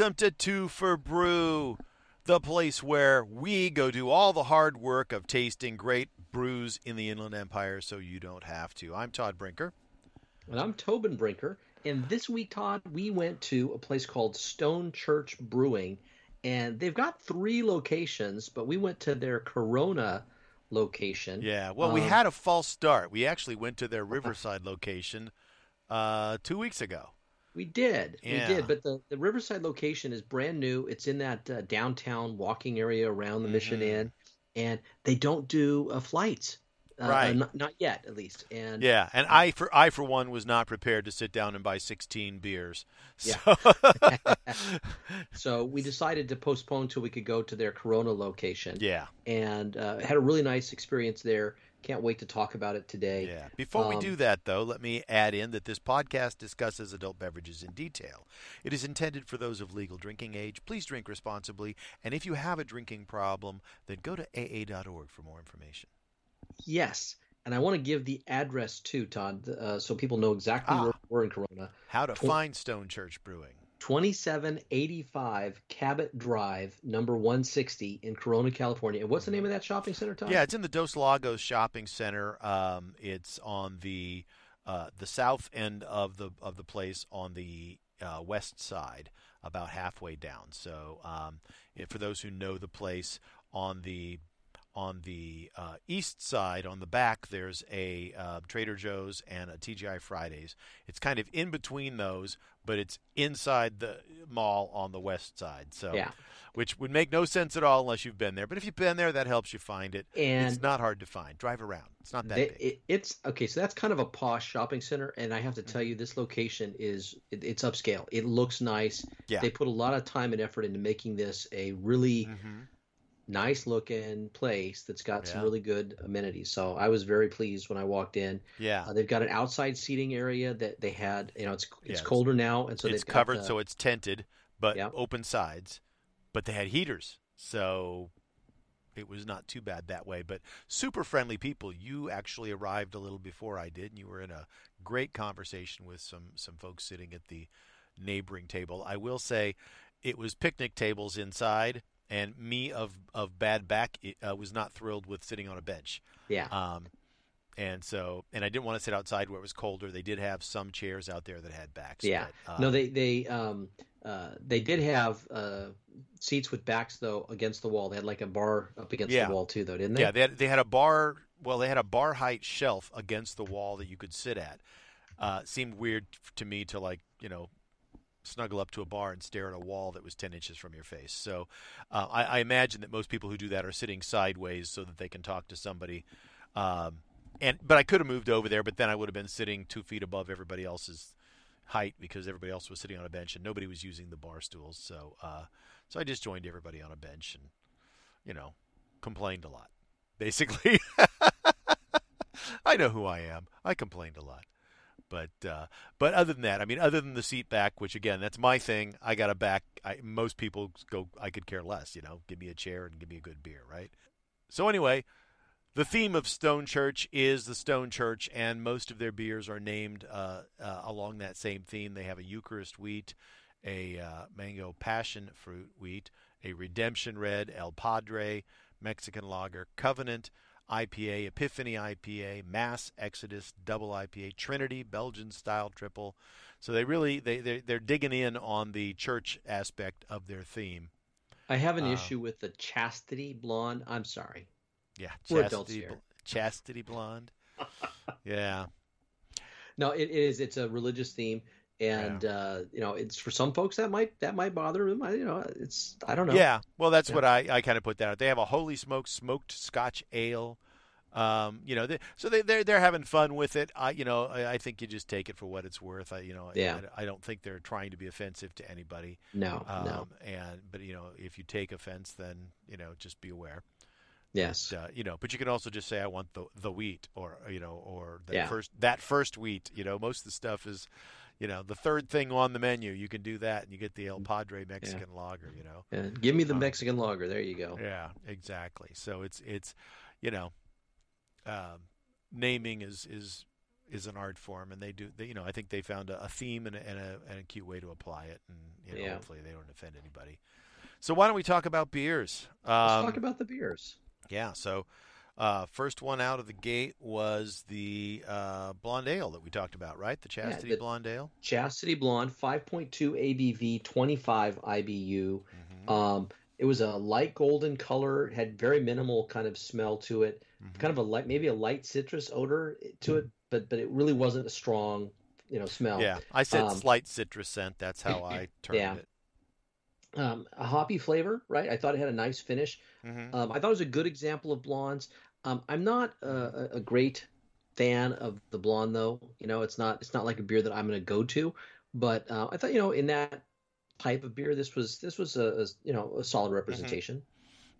Welcome to Two for Brew, the place where we go do all the hard work of tasting great brews in the Inland Empire so you don't have to. I'm Todd Brinker. And I'm Tobin Brinker. And this week, Todd, we went to a place called Stone Church Brewing. And they've got three locations, but we went to their Corona location. Yeah, well, um, we had a false start. We actually went to their Riverside location uh, two weeks ago. We did, yeah. we did, but the, the Riverside location is brand new. It's in that uh, downtown walking area around the mm-hmm. Mission Inn, and they don't do uh, flights. Uh, right, not, not, yet, at least. And yeah, and I for I for one was not prepared to sit down and buy sixteen beers. So. Yeah. so we decided to postpone till we could go to their Corona location. Yeah, and uh, had a really nice experience there. Can't wait to talk about it today. Yeah. Before um, we do that, though, let me add in that this podcast discusses adult beverages in detail. It is intended for those of legal drinking age. Please drink responsibly. And if you have a drinking problem, then go to aa.org for more information. Yes. And I want to give the address too, Todd, uh, so people know exactly ah, where we're in Corona. How to find Stone Church Brewing. 2785 Cabot Drive, number 160 in Corona, California. And what's the name of that shopping center, Tom? Yeah, it's in the Dos Lagos Shopping Center. Um, it's on the uh, the south end of the of the place on the uh, west side, about halfway down. So, um, for those who know the place, on the on the uh, east side, on the back, there's a uh, Trader Joe's and a TGI Fridays. It's kind of in between those, but it's inside the mall on the west side. So, yeah. which would make no sense at all unless you've been there. But if you've been there, that helps you find it. And it's not hard to find. Drive around. It's not that they, big. It, it's okay. So that's kind of a posh shopping center, and I have to tell you, this location is it, it's upscale. It looks nice. Yeah. They put a lot of time and effort into making this a really. Mm-hmm nice looking place that's got yeah. some really good amenities. So I was very pleased when I walked in. Yeah, uh, they've got an outside seating area that they had. You know, it's it's yeah, colder now, and so it's covered, the, so it's tented, but yeah. open sides. But they had heaters, so it was not too bad that way. But super friendly people. You actually arrived a little before I did, and you were in a great conversation with some some folks sitting at the neighboring table. I will say. It was picnic tables inside, and me of of bad back uh, was not thrilled with sitting on a bench. Yeah. Um, and so, and I didn't want to sit outside where it was colder. They did have some chairs out there that had backs. Yeah. But, um, no, they they um uh they did have uh seats with backs though against the wall. They had like a bar up against yeah. the wall too, though, didn't they? Yeah. They had they had a bar. Well, they had a bar height shelf against the wall that you could sit at. Uh, seemed weird to me to like you know snuggle up to a bar and stare at a wall that was 10 inches from your face. So uh, I, I, imagine that most people who do that are sitting sideways so that they can talk to somebody. Um, and but I could have moved over there, but then I would have been sitting two feet above everybody else's height because everybody else was sitting on a bench and nobody was using the bar stools. So uh, so I just joined everybody on a bench and you know complained a lot, basically. I know who I am. I complained a lot. But uh, but other than that, I mean, other than the seat back, which again, that's my thing. I got a back. I, most people go. I could care less. You know, give me a chair and give me a good beer, right? So anyway, the theme of Stone Church is the Stone Church, and most of their beers are named uh, uh, along that same theme. They have a Eucharist wheat, a uh, mango passion fruit wheat, a Redemption Red, El Padre, Mexican Lager, Covenant, IPA, Epiphany IPA, Mass Exodus Double IPA, Trinity Belgian Style Triple. So they really they they they're digging in on the church aspect of their theme. I have an uh, issue with the Chastity Blonde. I'm sorry. Yeah, Chastity, Chastity Blonde. yeah. No, it is. It's a religious theme and yeah. uh, you know it's for some folks that might that might bother them I, you know it's i don't know yeah well that's yeah. what i, I kind of put that out they have a holy smoke smoked scotch ale um, you know they, so they, they're they're having fun with it i you know i, I think you just take it for what it's worth i you know yeah. I, I don't think they're trying to be offensive to anybody no um, no and but you know if you take offense then you know just be aware Yes. But, uh, you know, but you can also just say I want the the wheat, or you know, or the yeah. first that first wheat. You know, most of the stuff is you know, the third thing on the menu. You can do that, and you get the El Padre Mexican yeah. lager. You know, yeah. give me the um, Mexican lager. There you go. Yeah, exactly. So it's it's, you know, um, naming is is is an art form, and they do. They, you know, I think they found a, a theme and a, and a, and a cute way to apply it, and you know, yeah. hopefully they don't offend anybody. So why don't we talk about beers? Um, Let's talk about the beers. Yeah. So uh, first one out of the gate was the uh, blonde ale that we talked about, right? The Chastity yeah, the Blonde Ale. Chastity Blonde, 5.2 ABV, 25 IBU. Mm-hmm. Um, it was a light golden color, had very minimal kind of smell to it, mm-hmm. kind of a light, maybe a light citrus odor to it, but but it really wasn't a strong, you know, smell. Yeah, I said um, slight citrus scent. That's how I termed yeah. it. Um, a hoppy flavor, right? I thought it had a nice finish. Mm-hmm. Um, I thought it was a good example of blondes. Um, I'm not a, a, great fan of the blonde, though. You know, it's not it's not like a beer that I'm going to go to. But uh, I thought, you know, in that type of beer. This was this was a, a you know a solid mm-hmm. representation. Mm-hmm.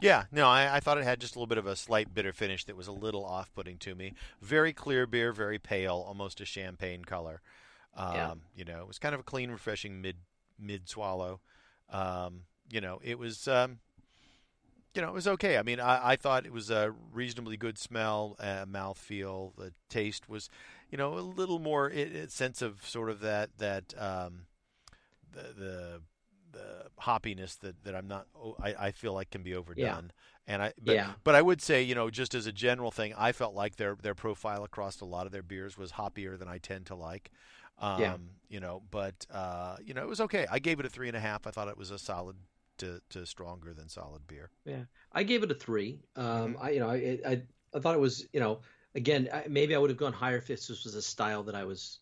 Yeah, no, I, I, thought it had just a little bit of a slight bitter finish that was a little off-putting to me. Very clear beer, very pale, almost a champagne color. Um, yeah. You know, it was kind of a clean, refreshing mid mid swallow. Um, you know, it was. Um, you know, it was okay. I mean, I, I thought it was a reasonably good smell, uh, mouth feel. The taste was, you know, a little more it, it sense of sort of that that um, the, the the hoppiness that, that I'm not I, I feel like can be overdone. Yeah. And I but, yeah. but I would say, you know, just as a general thing, I felt like their their profile across a lot of their beers was hoppier than I tend to like. Um, yeah. you know, but uh, you know, it was okay. I gave it a three and a half. I thought it was a solid to, to stronger than solid beer. Yeah. I gave it a three. Um, mm-hmm. I you know, I, I I thought it was, you know, again, maybe I would have gone higher if this was a style that I was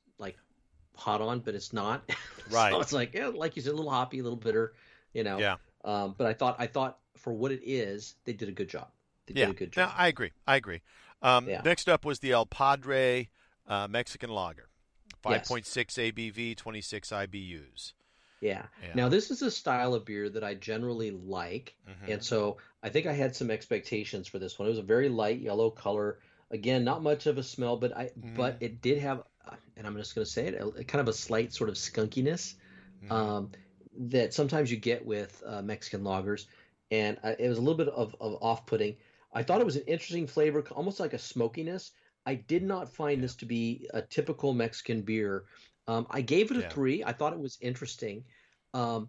hot on, but it's not. Right. so it's like, yeah, like you said, a little hoppy, a little bitter, you know. Yeah. Um, but I thought, I thought for what it is, they did a good job. They yeah. did a good job. No, I agree. I agree. Um, yeah. Next up was the El Padre uh, Mexican Lager, 5.6 yes. ABV, 26 IBUs. Yeah. yeah. Now this is a style of beer that I generally like, mm-hmm. and so I think I had some expectations for this one. It was a very light yellow color. Again, not much of a smell, but I mm. but it did have and I'm just going to say it, a, kind of a slight sort of skunkiness mm-hmm. um, that sometimes you get with uh, Mexican lagers, and uh, it was a little bit of, of off-putting. I thought it was an interesting flavor, almost like a smokiness. I did not find yeah. this to be a typical Mexican beer. Um, I gave it a yeah. three. I thought it was interesting, um,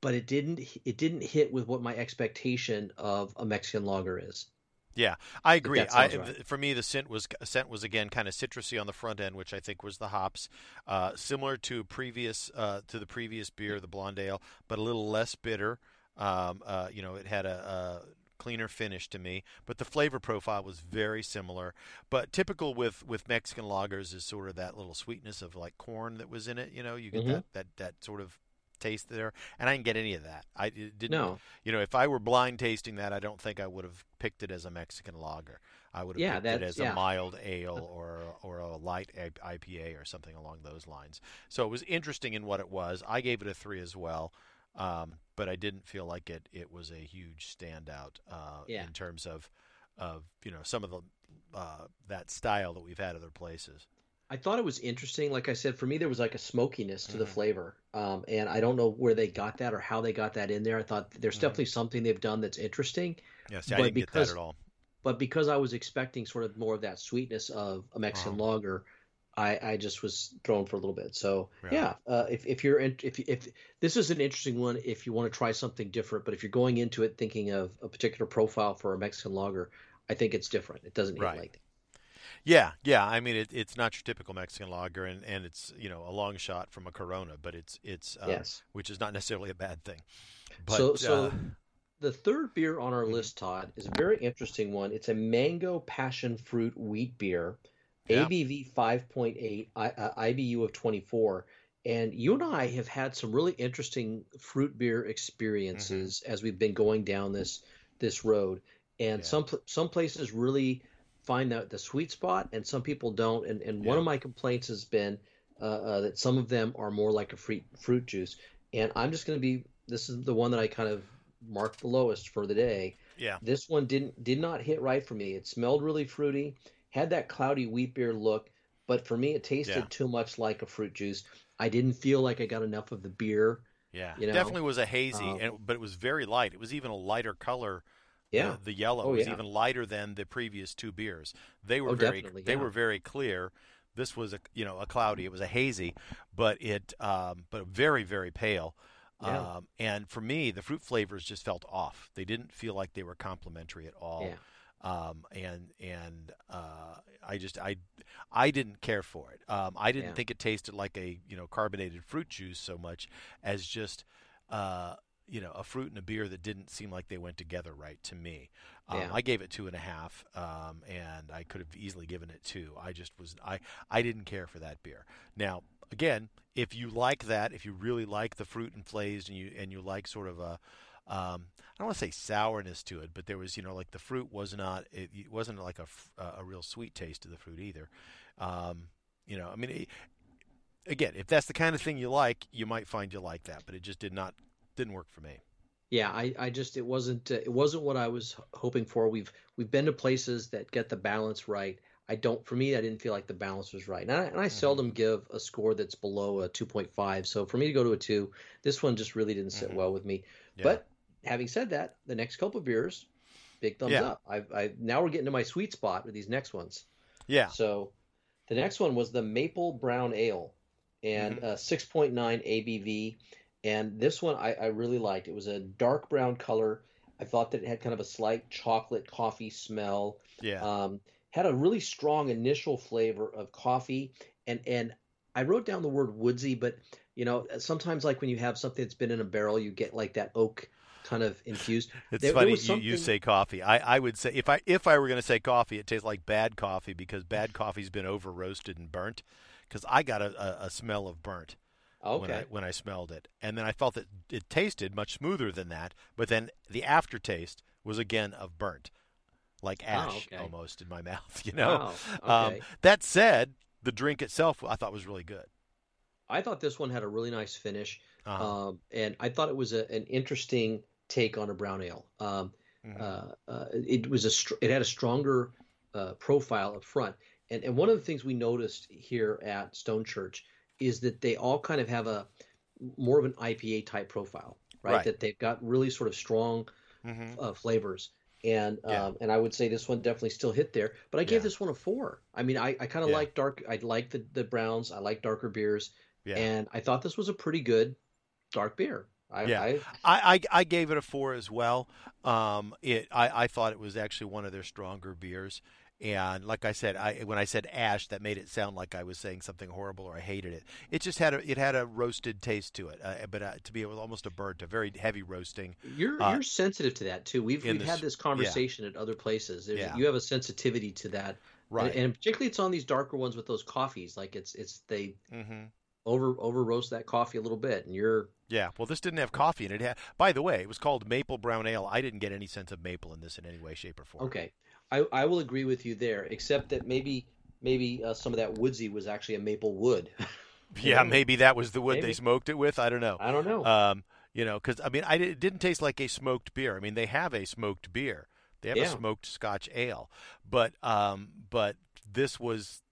but it didn't. It didn't hit with what my expectation of a Mexican lager is. Yeah, I agree. I, right. For me, the scent was scent was again kind of citrusy on the front end, which I think was the hops, uh, similar to previous uh, to the previous beer, the blonde ale, but a little less bitter. Um, uh, you know, it had a, a, cleaner finish to me, but the flavor profile was very similar. But typical with with Mexican lagers is sort of that little sweetness of like corn that was in it. You know, you get mm-hmm. that, that that sort of taste there, and I didn't get any of that. I didn't. No. You know, if I were blind tasting that, I don't think I would have picked it as a Mexican lager. I would have yeah, picked it as yeah. a mild ale or or a light IPA or something along those lines. So it was interesting in what it was. I gave it a three as well. Um, but I didn't feel like it, it was a huge standout uh, yeah. in terms of of you know some of the uh, that style that we've had other places. I thought it was interesting. Like I said, for me, there was like a smokiness to mm-hmm. the flavor, um, and I don't know where they got that or how they got that in there. I thought there's mm-hmm. definitely something they've done that's interesting. Yes, yeah, I didn't because, get that at all. But because I was expecting sort of more of that sweetness of a Mexican uh-huh. lager, I, I just was thrown for a little bit. So yeah, yeah uh, if if you're in, if if this is an interesting one, if you want to try something different, but if you're going into it thinking of a particular profile for a Mexican lager, I think it's different. It doesn't right. like that. Yeah, yeah. I mean, it, it's not your typical Mexican lager, and, and it's you know a long shot from a Corona, but it's it's uh, yes, which is not necessarily a bad thing. But, so so uh, the third beer on our mm-hmm. list, Todd, is a very interesting one. It's a mango passion fruit wheat beer, yeah. ABV five point eight, uh, IBU of twenty four. And you and I have had some really interesting fruit beer experiences mm-hmm. as we've been going down this this road. And yeah. some some places really find out the sweet spot, and some people don't. And, and yeah. one of my complaints has been uh, uh, that some of them are more like a fruit fruit juice. And I'm just going to be this is the one that I kind of marked the lowest for the day. Yeah. This one didn't did not hit right for me. It smelled really fruity, had that cloudy wheat beer look, but for me it tasted yeah. too much like a fruit juice. I didn't feel like I got enough of the beer. Yeah, you know? definitely was a hazy, um, and, but it was very light. It was even a lighter color yeah. The, the yellow oh, was yeah. even lighter than the previous two beers. They were oh, very yeah. they were very clear. This was a you know a cloudy. It was a hazy, but it um, but very very pale. Yeah. Um, and for me, the fruit flavors just felt off. They didn't feel like they were complementary at all. Yeah. Um, and and uh, I just I I didn't care for it. Um, I didn't yeah. think it tasted like a you know carbonated fruit juice so much as just uh, you know a fruit and a beer that didn't seem like they went together right to me. Um, yeah. I gave it two and a half, um, and I could have easily given it two. I just was I I didn't care for that beer. Now again, if you like that, if you really like the fruit and flavors, and you and you like sort of a um, I don't want to say sourness to it, but there was, you know, like the fruit was not, it, it wasn't like a, a real sweet taste to the fruit either. Um, you know, I mean, it, again, if that's the kind of thing you like, you might find you like that, but it just did not, didn't work for me. Yeah, I, I just it wasn't uh, it wasn't what I was hoping for. We've we've been to places that get the balance right. I don't for me I didn't feel like the balance was right. And I, and I mm-hmm. seldom give a score that's below a 2.5. So for me to go to a 2, this one just really didn't sit mm-hmm. well with me. Yeah. But having said that, the next couple of beers, big thumbs yeah. up. I, I now we're getting to my sweet spot with these next ones. Yeah. So the next one was the Maple Brown Ale, and mm-hmm. uh, 6.9 ABV. And this one I, I really liked. It was a dark brown color. I thought that it had kind of a slight chocolate coffee smell. Yeah. Um, had a really strong initial flavor of coffee, and and I wrote down the word woodsy, but you know sometimes like when you have something that's been in a barrel, you get like that oak kind of infused. It's there, funny there something... you, you, say coffee. I, I would say if I if I were going to say coffee, it tastes like bad coffee because bad coffee's been over roasted and burnt. Because I got a, a, a, smell of burnt okay. when I when I smelled it, and then I felt that it tasted much smoother than that. But then the aftertaste was again of burnt, like oh, ash oh, okay. almost in my mouth. You know. Wow. Okay. Um, that said, the drink itself I thought was really good. I thought this one had a really nice finish, uh-huh. um, and I thought it was a, an interesting take on a brown ale. Um, mm-hmm. uh, uh, it was a str- it had a stronger uh, profile up front, and and one of the things we noticed here at Stone Church is that they all kind of have a more of an IPA type profile, right? right. That they've got really sort of strong mm-hmm. Uh, flavors. And yeah. um, and I would say this one definitely still hit there, but I gave yeah. this one a four. I mean, I, I kind of yeah. like dark. I like the the browns. I like darker beers, and I thought this was a pretty good dark beer. I, yeah, I, I, I, gave it a four as well. Um, it I, I thought it was actually one of their stronger beers. And like I said, I when I said ash, that made it sound like I was saying something horrible or I hated it. It just had a it had a roasted taste to it, uh, but uh, to be almost a burnt, a very heavy roasting. You're uh, you're sensitive to that too. We've we've this, had this conversation yeah. at other places. Yeah. You have a sensitivity to that, right? And, and, particularly it's on these darker ones with those coffees. Like it's it's they mm-hmm. over over roast that coffee a little bit, and you're yeah, well, this didn't have coffee in it. it had, by the way, it was called Maple Brown Ale. I didn't get any sense of maple in this in any way, shape, or form. Okay, I, I will agree with you there, except that maybe maybe uh, some of that woodsy was actually a maple wood. yeah, maybe that was the wood maybe. they smoked it with. I don't know. I don't know. Um, you know, because I mean, I, it didn't taste like a smoked beer. I mean, they have a smoked beer. They have yeah. a smoked Scotch ale, but um, but this was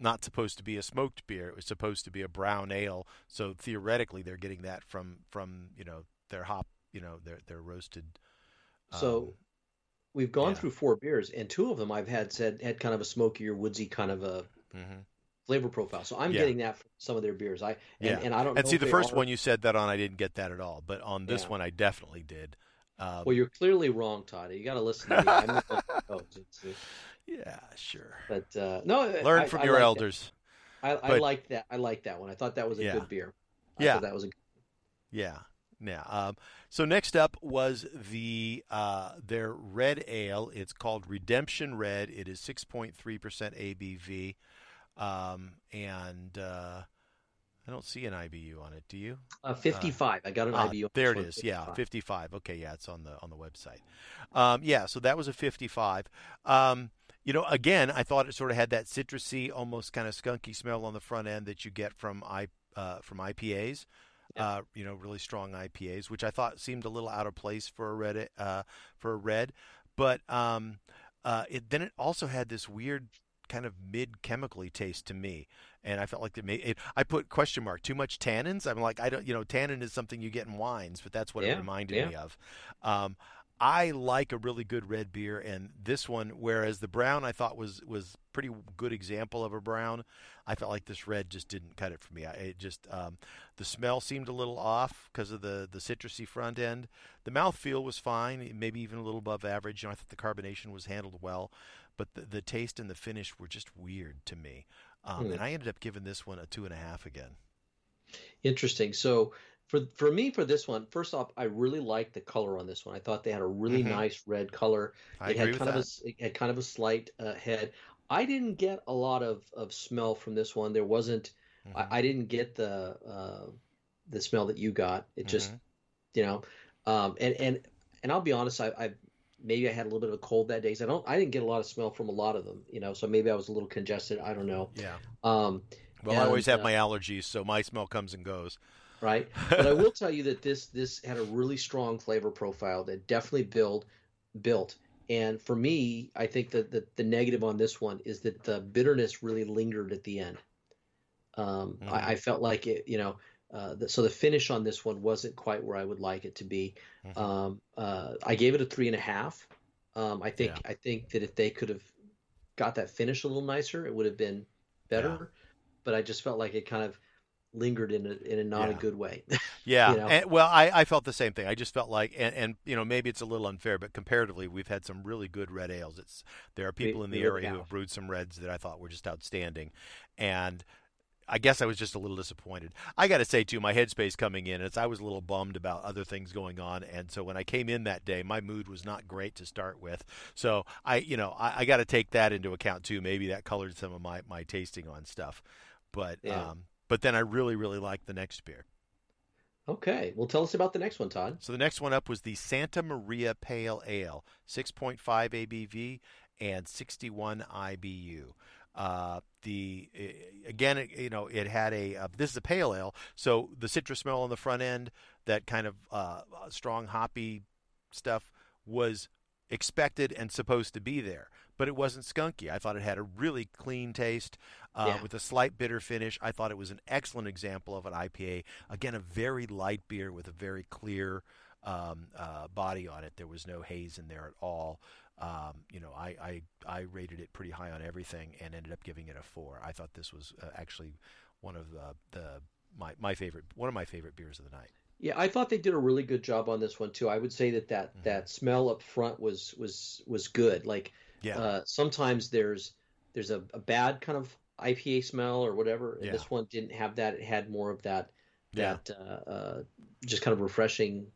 not supposed to be a smoked beer. It was supposed to be a brown ale. So theoretically, they're getting that from from you know their hop, you know their their roasted. Um, so we've gone yeah. through four beers, and two of them I've had said had kind of a smokier, woodsy kind of a mm-hmm. flavor profile. So I'm yeah. getting that from some of their beers. I and, yeah. and I don't. And see, the first are... one you said that on, I didn't get that at all, but on this yeah. one, I definitely did. Um, well, you're clearly wrong, Todd. You got to listen to me. Yeah, sure. But uh, no, learn I, from I your like elders. I, I but, like that. I like that one. I thought that was a good beer. I yeah, that was a. Yeah, yeah. Um, so next up was the uh, their red ale. It's called Redemption Red. It is six point three percent ABV, um, and uh, I don't see an IBU on it. Do you? Uh, 55. I got an ah, IBU. There it is. 55. Yeah, 55. Okay, yeah, it's on the on the website. Um, yeah, so that was a 55. Um, you know, again, I thought it sort of had that citrusy, almost kind of skunky smell on the front end that you get from I uh, from IPAs. Yeah. Uh, you know, really strong IPAs, which I thought seemed a little out of place for a red uh, for a red. But um, uh, it, then it also had this weird kind of mid chemically taste to me and I felt like it made it, I put question mark too much tannins. I'm like I don't you know tannin is something you get in wines, but that's what yeah, it reminded yeah. me of. Um, I like a really good red beer, and this one, whereas the brown I thought was was pretty good example of a brown, I felt like this red just didn't cut it for me. I it just um, the smell seemed a little off because of the the citrusy front end. The mouthfeel was fine, maybe even a little above average. You know, I thought the carbonation was handled well, but the, the taste and the finish were just weird to me. Um, mm. And I ended up giving this one a two and a half again. Interesting. So for for me for this one, first off, I really liked the color on this one. I thought they had a really mm-hmm. nice red color. I it had kind that. of a it had kind of a slight uh, head. I didn't get a lot of, of smell from this one. There wasn't. Mm-hmm. I, I, didn't get the uh, the smell that you got. It just, mm-hmm. you know, um, and and and I'll be honest. I, I maybe I had a little bit of a cold that day. So I don't. I didn't get a lot of smell from a lot of them. You know, so maybe I was a little congested. I don't know. Yeah. Um, well, and, I always have uh, my allergies, so my smell comes and goes right? But I will tell you that this this had a really strong flavor profile that definitely build built. And for me, I think that the, the negative on this one is that the bitterness really lingered at the end. Um, mm. I, I, felt like it, you know, uh, the, so the finish on this one wasn't quite where I would like it to be. Mm-hmm. Um, uh, I gave it a three and a half. Um, I think yeah. I think that if they could have got that finish a little nicer, it would have been better. Yeah. But I just felt like it kind of lingered in a in a not yeah. a good way. yeah. You know? and, well, I, I felt the same thing. I just felt like, and, and you know, maybe it's a little unfair, but comparatively, we've had some really good red ales. It's there are people in the area who have brewed some reds that I thought were just outstanding, and. I guess I was just a little disappointed. I got to say too, my headspace coming in, is I was a little bummed about other things going on, and so when I came in that day, my mood was not great to start with. So I, you know, I, I got to take that into account too. Maybe that colored some of my my tasting on stuff, but yeah. um, but then I really, really liked the next beer. Okay. Well, tell us about the next one, Todd. So the next one up was the Santa Maria Pale Ale, 6.5 ABV and 61 IBU. Uh, the again, it, you know, it had a uh, this is a pale ale, so the citrus smell on the front end, that kind of uh, strong hoppy stuff was expected and supposed to be there, but it wasn't skunky. I thought it had a really clean taste uh, yeah. with a slight bitter finish. I thought it was an excellent example of an IPA. Again, a very light beer with a very clear um, uh, body on it. There was no haze in there at all. Um, you know, I, I, I rated it pretty high on everything and ended up giving it a four. I thought this was uh, actually one of the, the my my favorite one of my favorite beers of the night. Yeah, I thought they did a really good job on this one too. I would say that that, mm-hmm. that smell up front was was was good. Like, yeah. Uh, sometimes there's there's a, a, bad kind of IPA smell or whatever. And yeah. this one didn't have that. It had more of that that yeah. uh, uh, just kind of refreshing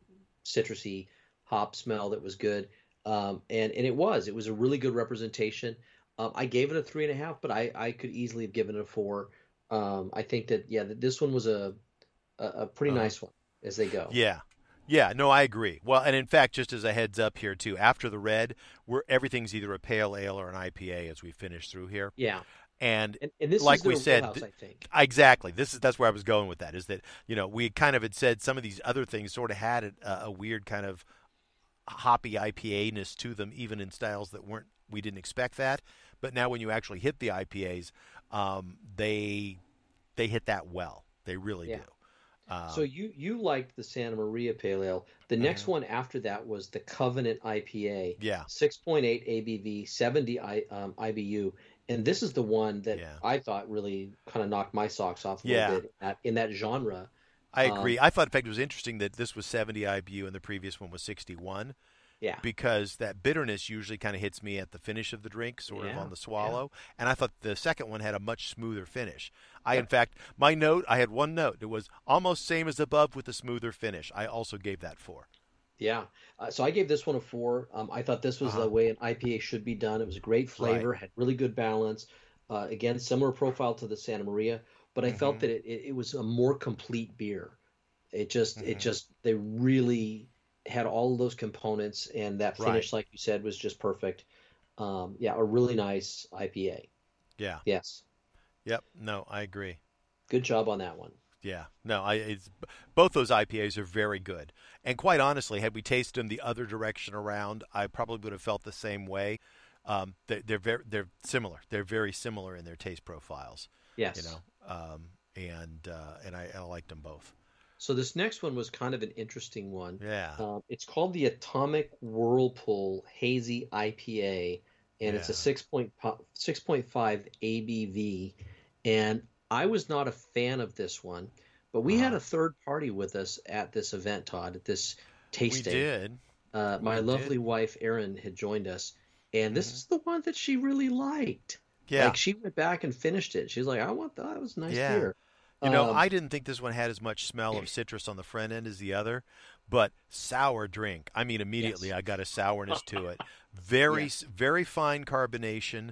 citrusy hop smell that was good. Um, and and it was it was a really good representation. Um, I gave it a three and a half, but I, I could easily have given it a four. Um, I think that yeah, that this one was a a, a pretty uh, nice one as they go. Yeah, yeah, no, I agree. Well, and in fact, just as a heads up here too, after the red, we're everything's either a pale ale or an IPA as we finish through here. Yeah. And, and, and like we said, house, exactly. This is that's where I was going with that. Is that you know we kind of had said some of these other things sort of had a, a weird kind of hoppy IPA ness to them, even in styles that weren't we didn't expect that. But now when you actually hit the IPAs, um, they they hit that well. They really yeah. do. Um, so you you liked the Santa Maria Pale Ale. The next uh, one after that was the Covenant IPA. Yeah. 6.8 ABV, 70 I, um, IBU, and this is the one that yeah. I thought really kind of knocked my socks off a yeah. little bit at, in that genre. I agree. Um, I thought, in fact, it was interesting that this was 70 IBU and the previous one was 61. Yeah. Because that bitterness usually kind of hits me at the finish of the drink, sort yeah. of on the swallow. Yeah. And I thought the second one had a much smoother finish. I, in fact, my note, I had one note. It was almost same as above with a smoother finish. I also gave that four. Yeah. Uh, so I gave this one a four. Um, I thought this was uh-huh. the way an IPA should be done. It was a great flavor, right. had really good balance. Uh, again, similar profile to the Santa Maria, but I mm-hmm. felt that it, it, it, was a more complete beer. It just, mm-hmm. it just, they really had all of those components, and that finish, right. like you said, was just perfect. Um, yeah, a really nice IPA. Yeah. Yes. Yep. No, I agree. Good job on that one. Yeah, no, I both those IPAs are very good. And quite honestly, had we tasted them the other direction around, I probably would have felt the same way. Um, they, they're very they're similar. They're very similar in their taste profiles. Yes, you know, um, and uh, and I, I liked them both. So this next one was kind of an interesting one. Yeah. Um, it's called the Atomic Whirlpool Hazy IPA, and yeah. it's a 6.5 ABV. And I was not a fan of this one, but we uh-huh. had a third party with us at this event, Todd, at this tasting. We did. Uh, my we lovely did. wife, Erin, had joined us, and this mm-hmm. is the one that she really liked. Yeah. Like she went back and finished it. She's like, I want that. That was nice yeah. beer. You know, um, I didn't think this one had as much smell of citrus on the front end as the other, but sour drink. I mean, immediately yes. I got a sourness to it. Very, yeah. very fine carbonation.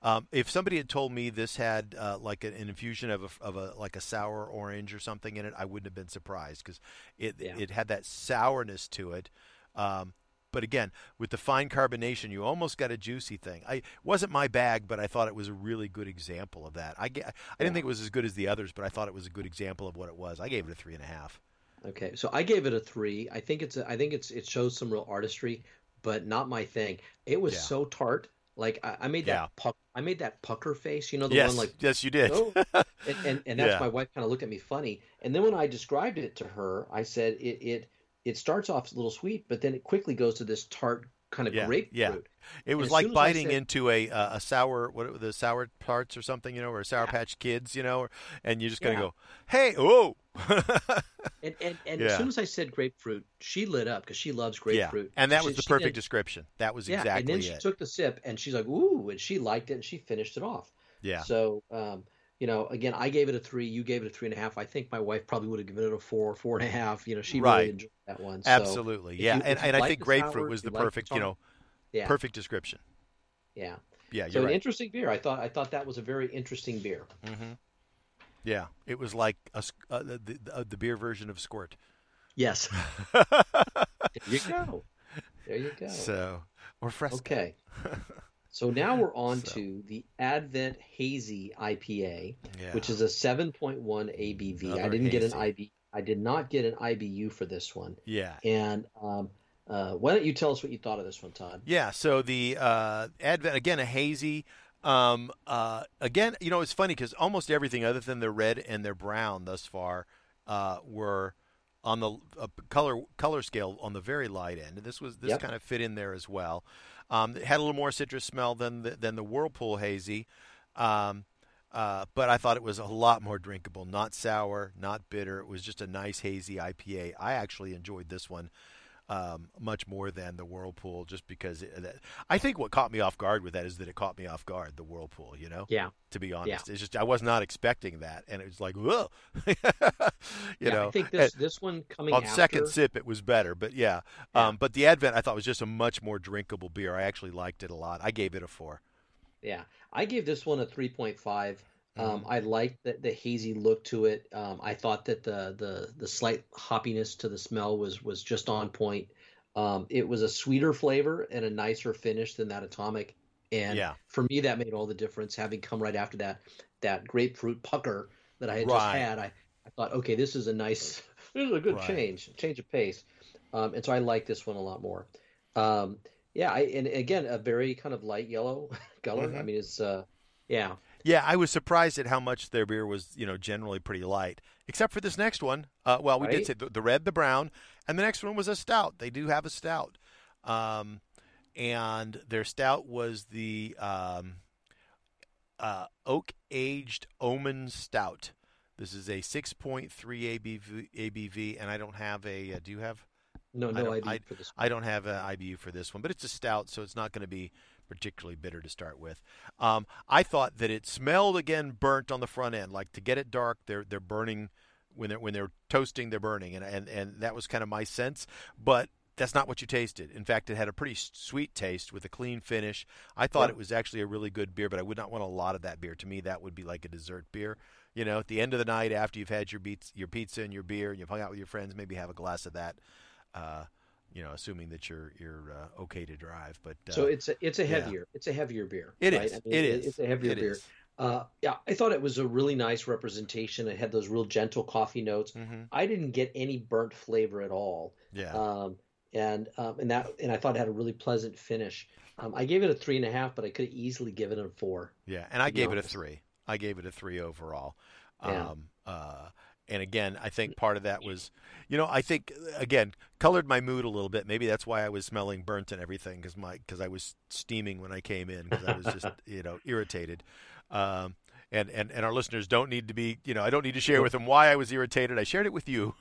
Um, if somebody had told me this had uh, like an, infusion of a, of a like a sour orange or something in it, I wouldn't have been surprised because it yeah. it had that sourness to it. Um, but again, with the fine carbonation, you almost got a juicy thing. I wasn't my bag, but I thought it was a really good example of that. I, I didn't yeah. think it was as good as the others, but I thought it was a good example of what it was. I gave it a three and a half. Okay, so I gave it a three. I think it's a, I think it's it shows some real artistry, but not my thing. It was yeah. so tart. Like I, I made that yeah. puck, I made that pucker face. You know the yes. one like yes you did. oh. and, and, and that's my wife kind of looked at me funny. And then when I described it to her, I said it it it starts off a little sweet, but then it quickly goes to this tart kind of yeah, grapefruit. Yeah. It was like biting said, into a uh, a sour what the sour parts or something, you know, or sour yeah. patch kids, you know, and you're just gonna yeah. go, hey, oh. and and, and as soon as I said grapefruit, she lit up because she loves grapefruit. Yeah. And that she, was the perfect description. That was exactly And then it. she took the sip and she's like, ooh, and she liked it and she finished it off. Yeah. So um, you know, again, I gave it a three. You gave it a three and a half. I think my wife probably would have given it a four, four and a half. You know, she right. really enjoyed that one. So Absolutely, yeah. You, and and like I think grapefruit sour, was the perfect, like you know, yeah. perfect description. Yeah. Yeah, so right. interesting beer. I thought I thought that was a very interesting beer. Mm-hmm. Yeah, it was like a, uh, the, the, uh, the beer version of Squirt. Yes. there you go. There you go. So, or Fresca. Okay. So now we're on so. to the Advent Hazy IPA, yeah. which is a 7.1 ABV. Another I didn't hazy. get an IB. I did not get an IBU for this one. Yeah. And um, uh, why don't you tell us what you thought of this one, Todd? Yeah. So the uh, Advent again a hazy. Um, uh, again, you know, it's funny because almost everything other than their red and their brown thus far uh, were on the uh, color color scale on the very light end. And this was this Yep. kind of fit in there as well. Um, it had a little more citrus smell than the, than the Whirlpool hazy, um, uh, but I thought it was a lot more drinkable. Not sour, not bitter. It was just a nice hazy IPA. I actually enjoyed this one um, much more than the Whirlpool, just because it, that, I think what caught me off guard with that is that it caught me off guard. The Whirlpool, you know. Yeah. To be honest, it's just I was not expecting that, and it was like whoa, you yeah, know. I think this And- this one coming on after, second sip it was better but yeah, Yeah. Um, but the advent i thought was just a much more drinkable beer i actually liked it a lot i gave it a four Yeah, I gave this one a 3.5. Um, Mm-hmm. I liked the, the hazy look to it. Um, I thought that the, the the slight hoppiness to the smell was was just on point. Um, it was a sweeter flavor and a nicer finish than that atomic. And Yeah. for me, that made all the difference. Having come right after that that grapefruit pucker that I had just had, I, I thought, okay, this is a nice, this is a good Right. change, change of pace. Um, and so I like this one a lot more. Um, yeah, I, and again, a very kind of light yellow color. I Mhm. mean, it's uh, yeah, yeah i was surprised at how much their beer was you know generally pretty light except for this next one. Uh, well we did say the, the red the brown and the next one was a stout. They do have a stout. Um, and their stout was the um, uh, oak aged omen stout. This is a 6.3 ABV, ABV and i don't have a uh, do you have? No, I no don't- idea for this. I don't have an IBU for this one, but it's a stout, so it's not going to be particularly bitter to start with. Um, I thought that it smelled again burnt on the front end, like to get it dark, they're they're burning when they're when they're toasting, they're burning, and and and that was kind of my sense, but. That's not what you tasted. In fact, it had a pretty sweet taste with a clean finish. I thought Yeah. it was actually a really good beer, but I would not want a lot of that beer. To me, that would be like a dessert beer. You know, at the end of the night, after you've had your beats, your pizza and your beer, and you've hung out with your friends, maybe have a glass of that. Uh, you know, assuming that you're you're uh, okay to drive. But uh, so it's a it's a yeah. heavier it's a heavier beer. It right? is. I mean, It is. It's a heavier It beer. Uh, yeah, I thought it was a really nice representation. It had those real gentle coffee notes. Mhm. I didn't get any burnt flavor at all. yeah, Um, and um, and that and I thought it had a really pleasant finish. Um, I gave it a three and a half, but I could easily give it a four. yeah, and I gave it a three. I gave it a three overall. Yeah. Um, uh, and again, I think part of that was, you know, I think again colored my mood a little bit. Maybe that's why I was smelling burnt and everything because my because I was steaming when I came in because I was just you know irritated. Um, and, and, and our listeners don't need to be, you know, I don't need to share with them why I was irritated. I shared it with you.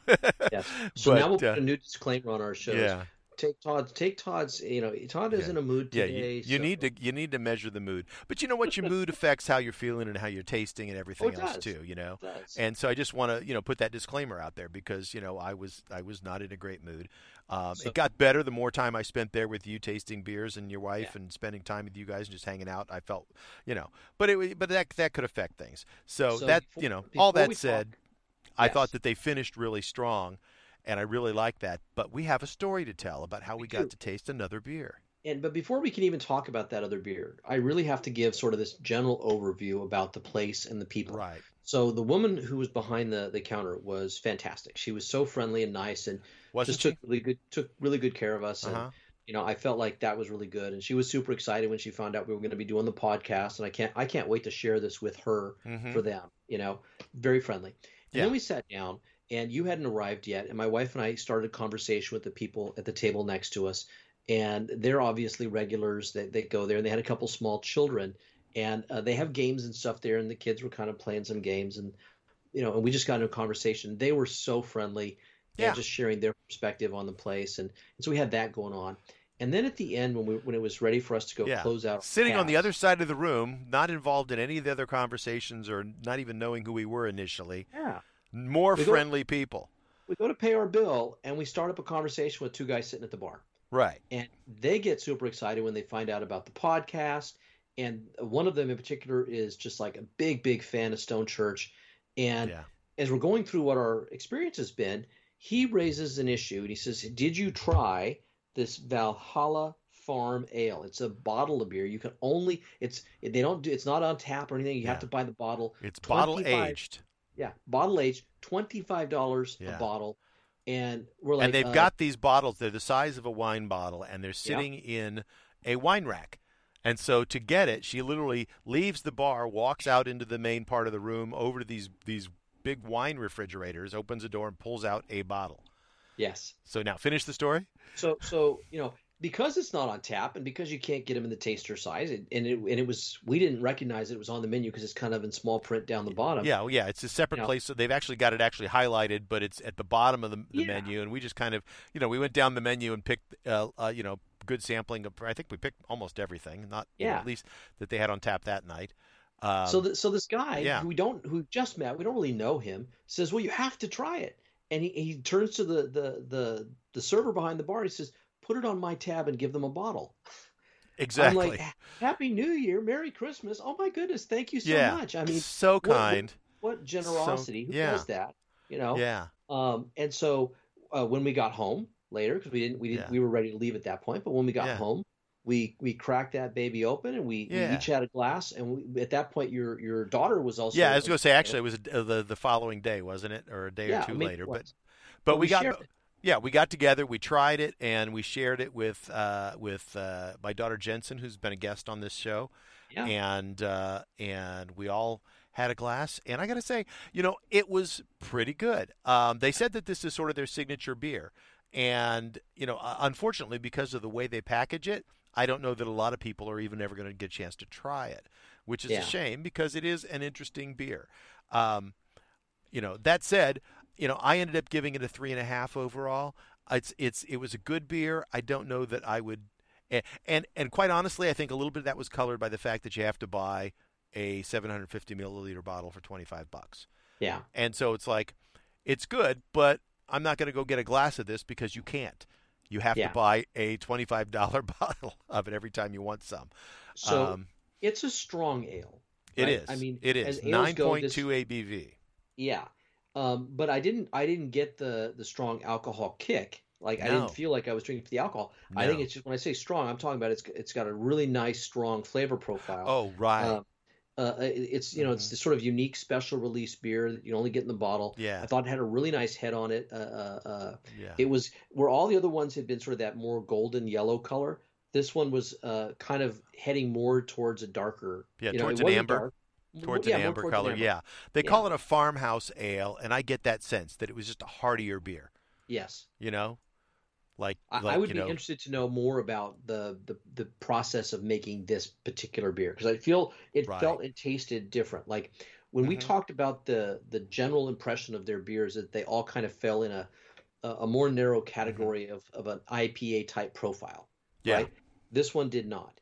yes. So but, now we'll put uh, a new disclaimer on our shows. Yeah take Todd's take Todd's you know Todd is yeah. in a mood today. Yeah, you, you so. need to you need to measure the mood. But you know what your mood affects how you're feeling and how you're tasting and everything oh, else too, you know. And so I just want to, you know, put that disclaimer out there because, you know, I was I was not in a great mood. Um, so, it got better the more time I spent there with you tasting beers and your wife yeah. and spending time with you guys and just hanging out. I felt, you know, but it but that that could affect things. So, so that, before, you know, all that said, talk, I yes. thought that they finished really strong and I really like that. But we have a story to tell about how we, we got to taste another beer. And but before we can even talk about that other beer, I really have to give sort of this general overview about the place and the people. Right. So the woman who was behind the, the counter was fantastic. She was so friendly and nice, and Wasn't just she? took really good took really good care of us. And uh-huh. you know, I felt like that was really good. And she was super excited when she found out we were going to be doing the podcast. And I can't I can't wait to share this with her mm-hmm. for them. You know, very friendly. And yeah. then we sat down and you hadn't arrived yet. And my wife and I started a conversation with the people at the table next to us, and they're obviously regulars that, that go there. And they had a couple small children, and uh, they have games and stuff there, and the kids were kind of playing some games, and you know, and we just got into a conversation. They were so friendly, yeah. just sharing their perspective on the place, and, and so we had that going on. And then at the end, when we when it was ready for us to go yeah. close out, sitting on the other side of the room, not involved in any of the other conversations, or not even knowing who we were initially. Yeah more we friendly go, people. We go to pay our bill and we start up a conversation with two guys sitting at the bar. Right. And they get super excited when they find out about the podcast. And one of them in particular is just like a big, big fan of Stone Church. And yeah. as we're going through what our experience has been, he raises an issue and he says, Did you try this Valhalla Farm Ale. It's a bottle of beer. You can only it's they don't do it's not on tap or anything. You yeah. have to buy the bottle. It's bottle aged. Yeah, bottle aged, twenty five dollars yeah. a bottle, and we're like, and they've uh, got these bottles. They're the size of a wine bottle, and they're sitting yeah. in a wine rack. And so to get it, she literally leaves the bar, walks out into the main part of the room, over to these these big wine refrigerators, opens a door, and pulls out a bottle. Yes. So now finish the story. So so you know because it's not on tap and because you can't get them in the taster size it, and it and it was we didn't recognize it was on the menu because it's kind of in small print down the bottom. Yeah, yeah, it's a separate you place. So they've actually got it actually highlighted, but it's at the bottom of the, the yeah. menu. And we just kind of you know we went down the menu and picked uh, uh, you know good sampling of. I think we picked almost everything, not yeah. Know, at least that they had on tap that night. Um, so the, so this guy yeah. who we don't who just met we don't really know him says well you have to try it and he, he turns to the the the the server behind the bar he says put it on my tab and give them a bottle. Exactly. I'm like, Happy New Year, Merry Christmas. Oh my goodness, thank you so yeah, much. I mean, so kind. What, what, generosity? So, Who yeah. does that? You know. Yeah. Um, and so uh, when we got home later, because we didn't, we didn't, yeah. we were ready to leave at that point. But when we got yeah. home, we we cracked that baby open and we, yeah. we each had a glass. And we, at that point, your your daughter was also. Yeah, I was going to say actually it was uh, the the following day, wasn't it, or a day or two later? But but, we, we got. Yeah, we got together, we tried it, and we shared it with uh, with uh, my daughter Jensen, who's been a guest on this show, yeah. and uh, and we all had a glass, and I got to say, you know, it was pretty good. Um, they said that this is sort of their signature beer, and you know, unfortunately, because of the way they package it, I don't know that a lot of people are even ever going to get a chance to try it, which is yeah. a shame because it is an interesting beer. Um, you know, that said, you know, I ended up giving it a three and a half overall. It's it's it was a good beer. I don't know that I would, and and quite honestly, I think a little bit of that was colored by the fact that you have to buy a 750 milliliter bottle for 25 bucks. Yeah. And so it's like, it's good, but I'm not going to go get a glass of this because you can't. You have yeah. to buy a $25 bottle of it every time you want some. So um, it's a strong ale. Right? It is. I mean, it is 9.2. ABV. Yeah. Um, but I didn't I didn't get the the strong alcohol kick. Like no. I didn't feel like I was drinking for the alcohol. No. I think it's just when I say strong, I'm talking about it's it's got a really nice strong flavor profile. Oh right. Uh, uh, it's you know mm-hmm. it's the sort of unique special release beer that you only get in the bottle. Yeah, I thought it had a really nice head on it. Uh, uh, uh, yeah, it was where all the other ones had been sort of that more golden yellow color. This one was uh, kind of heading more towards a darker. Yeah, you know, towards an amber. Dark, towards yeah, an amber color. Amber. Yeah, they yeah. call it a farmhouse ale, and I get that sense that it was just a heartier beer. Yes, you know, like, I, like, I would be know, interested to know more about the the, the process of making this particular beer because I feel it right. felt and tasted different. Like when mm-hmm. we talked about the the general impression of their beers, that they all kind of fell in a a more narrow mm-hmm. category mm-hmm. of, of an IPA type profile. Yeah. Right? This one did not.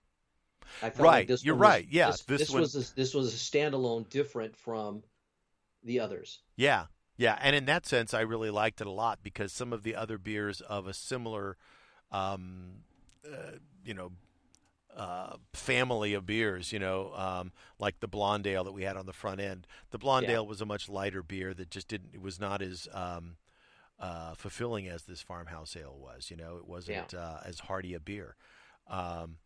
Right. Like this You're right. Was, yeah. This, this, this one... was a, this was a standalone, different from the others. Yeah. Yeah, and in that sense, I really liked it a lot because some of the other beers of a similar, um, uh, you know, uh, family of beers, you know, um, like the Blonde Ale that we had on the front end. The Blonde yeah. Ale was a much lighter beer that just didn't. It was not as um, uh, fulfilling as this farmhouse ale was. You know, it wasn't yeah. uh, as hearty a beer, um,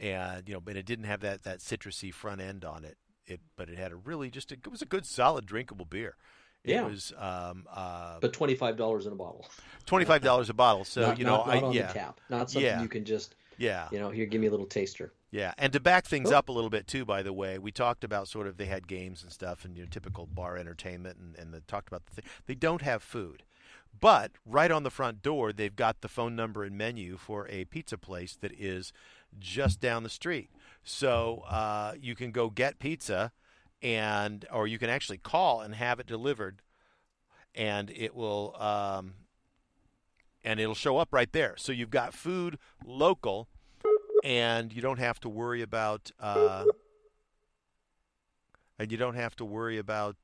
and you know, but it didn't have that that citrusy front end on it. It, but it had a really just a, it was a good solid drinkable beer. It yeah. was, um, uh, but twenty five dollars in a bottle. Twenty five dollars a bottle. So not, you know, not, not I, on yeah, the tap, not something yeah. you can just, yeah, you know, here, give me a little taster. Yeah, and to back things oh. up a little bit too, by the way, we talked about sort of they had games and stuff and your know, typical bar entertainment, and, and the, talked about the thing. They don't have food. But right on the front door, they've got the phone number and menu for a pizza place that is just down the street. So uh, you can go get pizza, and or you can actually call and have it delivered, and it will um, and it'll show up right there. So you've got food local, and you don't have to worry about uh, and you don't have to worry about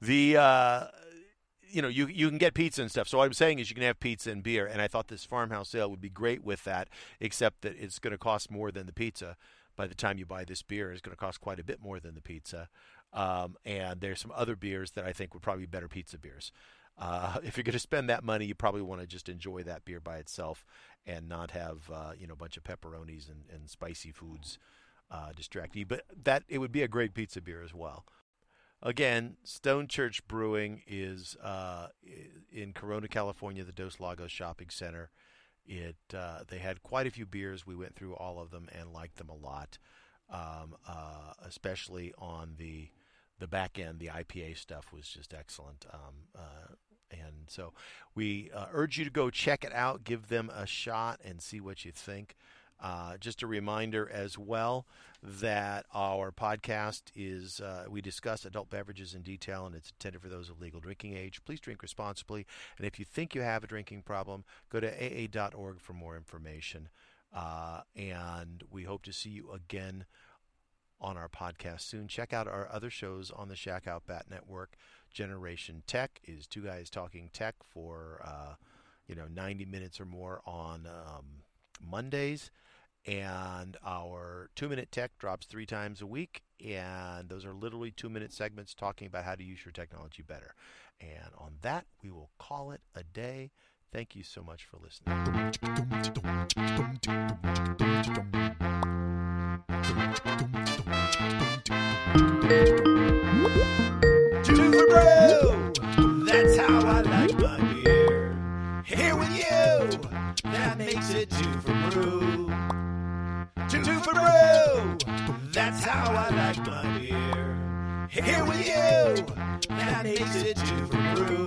the uh, you know, you you can get pizza and stuff. So what I'm saying is you can have pizza and beer, and I thought this farmhouse ale would be great with that, except that it's going to cost more than the pizza. By the time you buy this beer, it's going to cost quite a bit more than the pizza. Um, and there's some other beers that I think would probably be better pizza beers. Uh, if you're going to spend that money, you probably want to just enjoy that beer by itself and not have uh, you know a bunch of pepperonis and, and spicy foods uh, distract you. But that it would be a great pizza beer as well. Again, Stone Church Brewing is uh, in Corona, California, the Dos Lagos Shopping Center. It uh, they had quite a few beers. We went through all of them and liked them a lot, um, uh, especially on the the back end. The IPA stuff was just excellent. Um, uh, and so we uh, urge you to go check it out, give them a shot, and see what you think. Uh, just a reminder as well that our podcast is, uh, we discuss adult beverages in detail and it's intended for those of legal drinking age. Please drink responsibly. And if you think you have a drinking problem, go to aa.org for more information. Uh, and we hope to see you again on our podcast soon. Check out our other shows on the Shack Out Bat Network. Generation Tech is two guys talking tech for, uh, you know, 90 minutes or more on um, Mondays and our two minute tech drops three times a week and those are literally two minute segments talking about how to use your technology better. And on that we will call it a day. Thank you so much for listening. That's how i like my beer. Here with you. That makes it two for brew two, two for row. That's how I like my beer. Here with you, that makes it two for brew.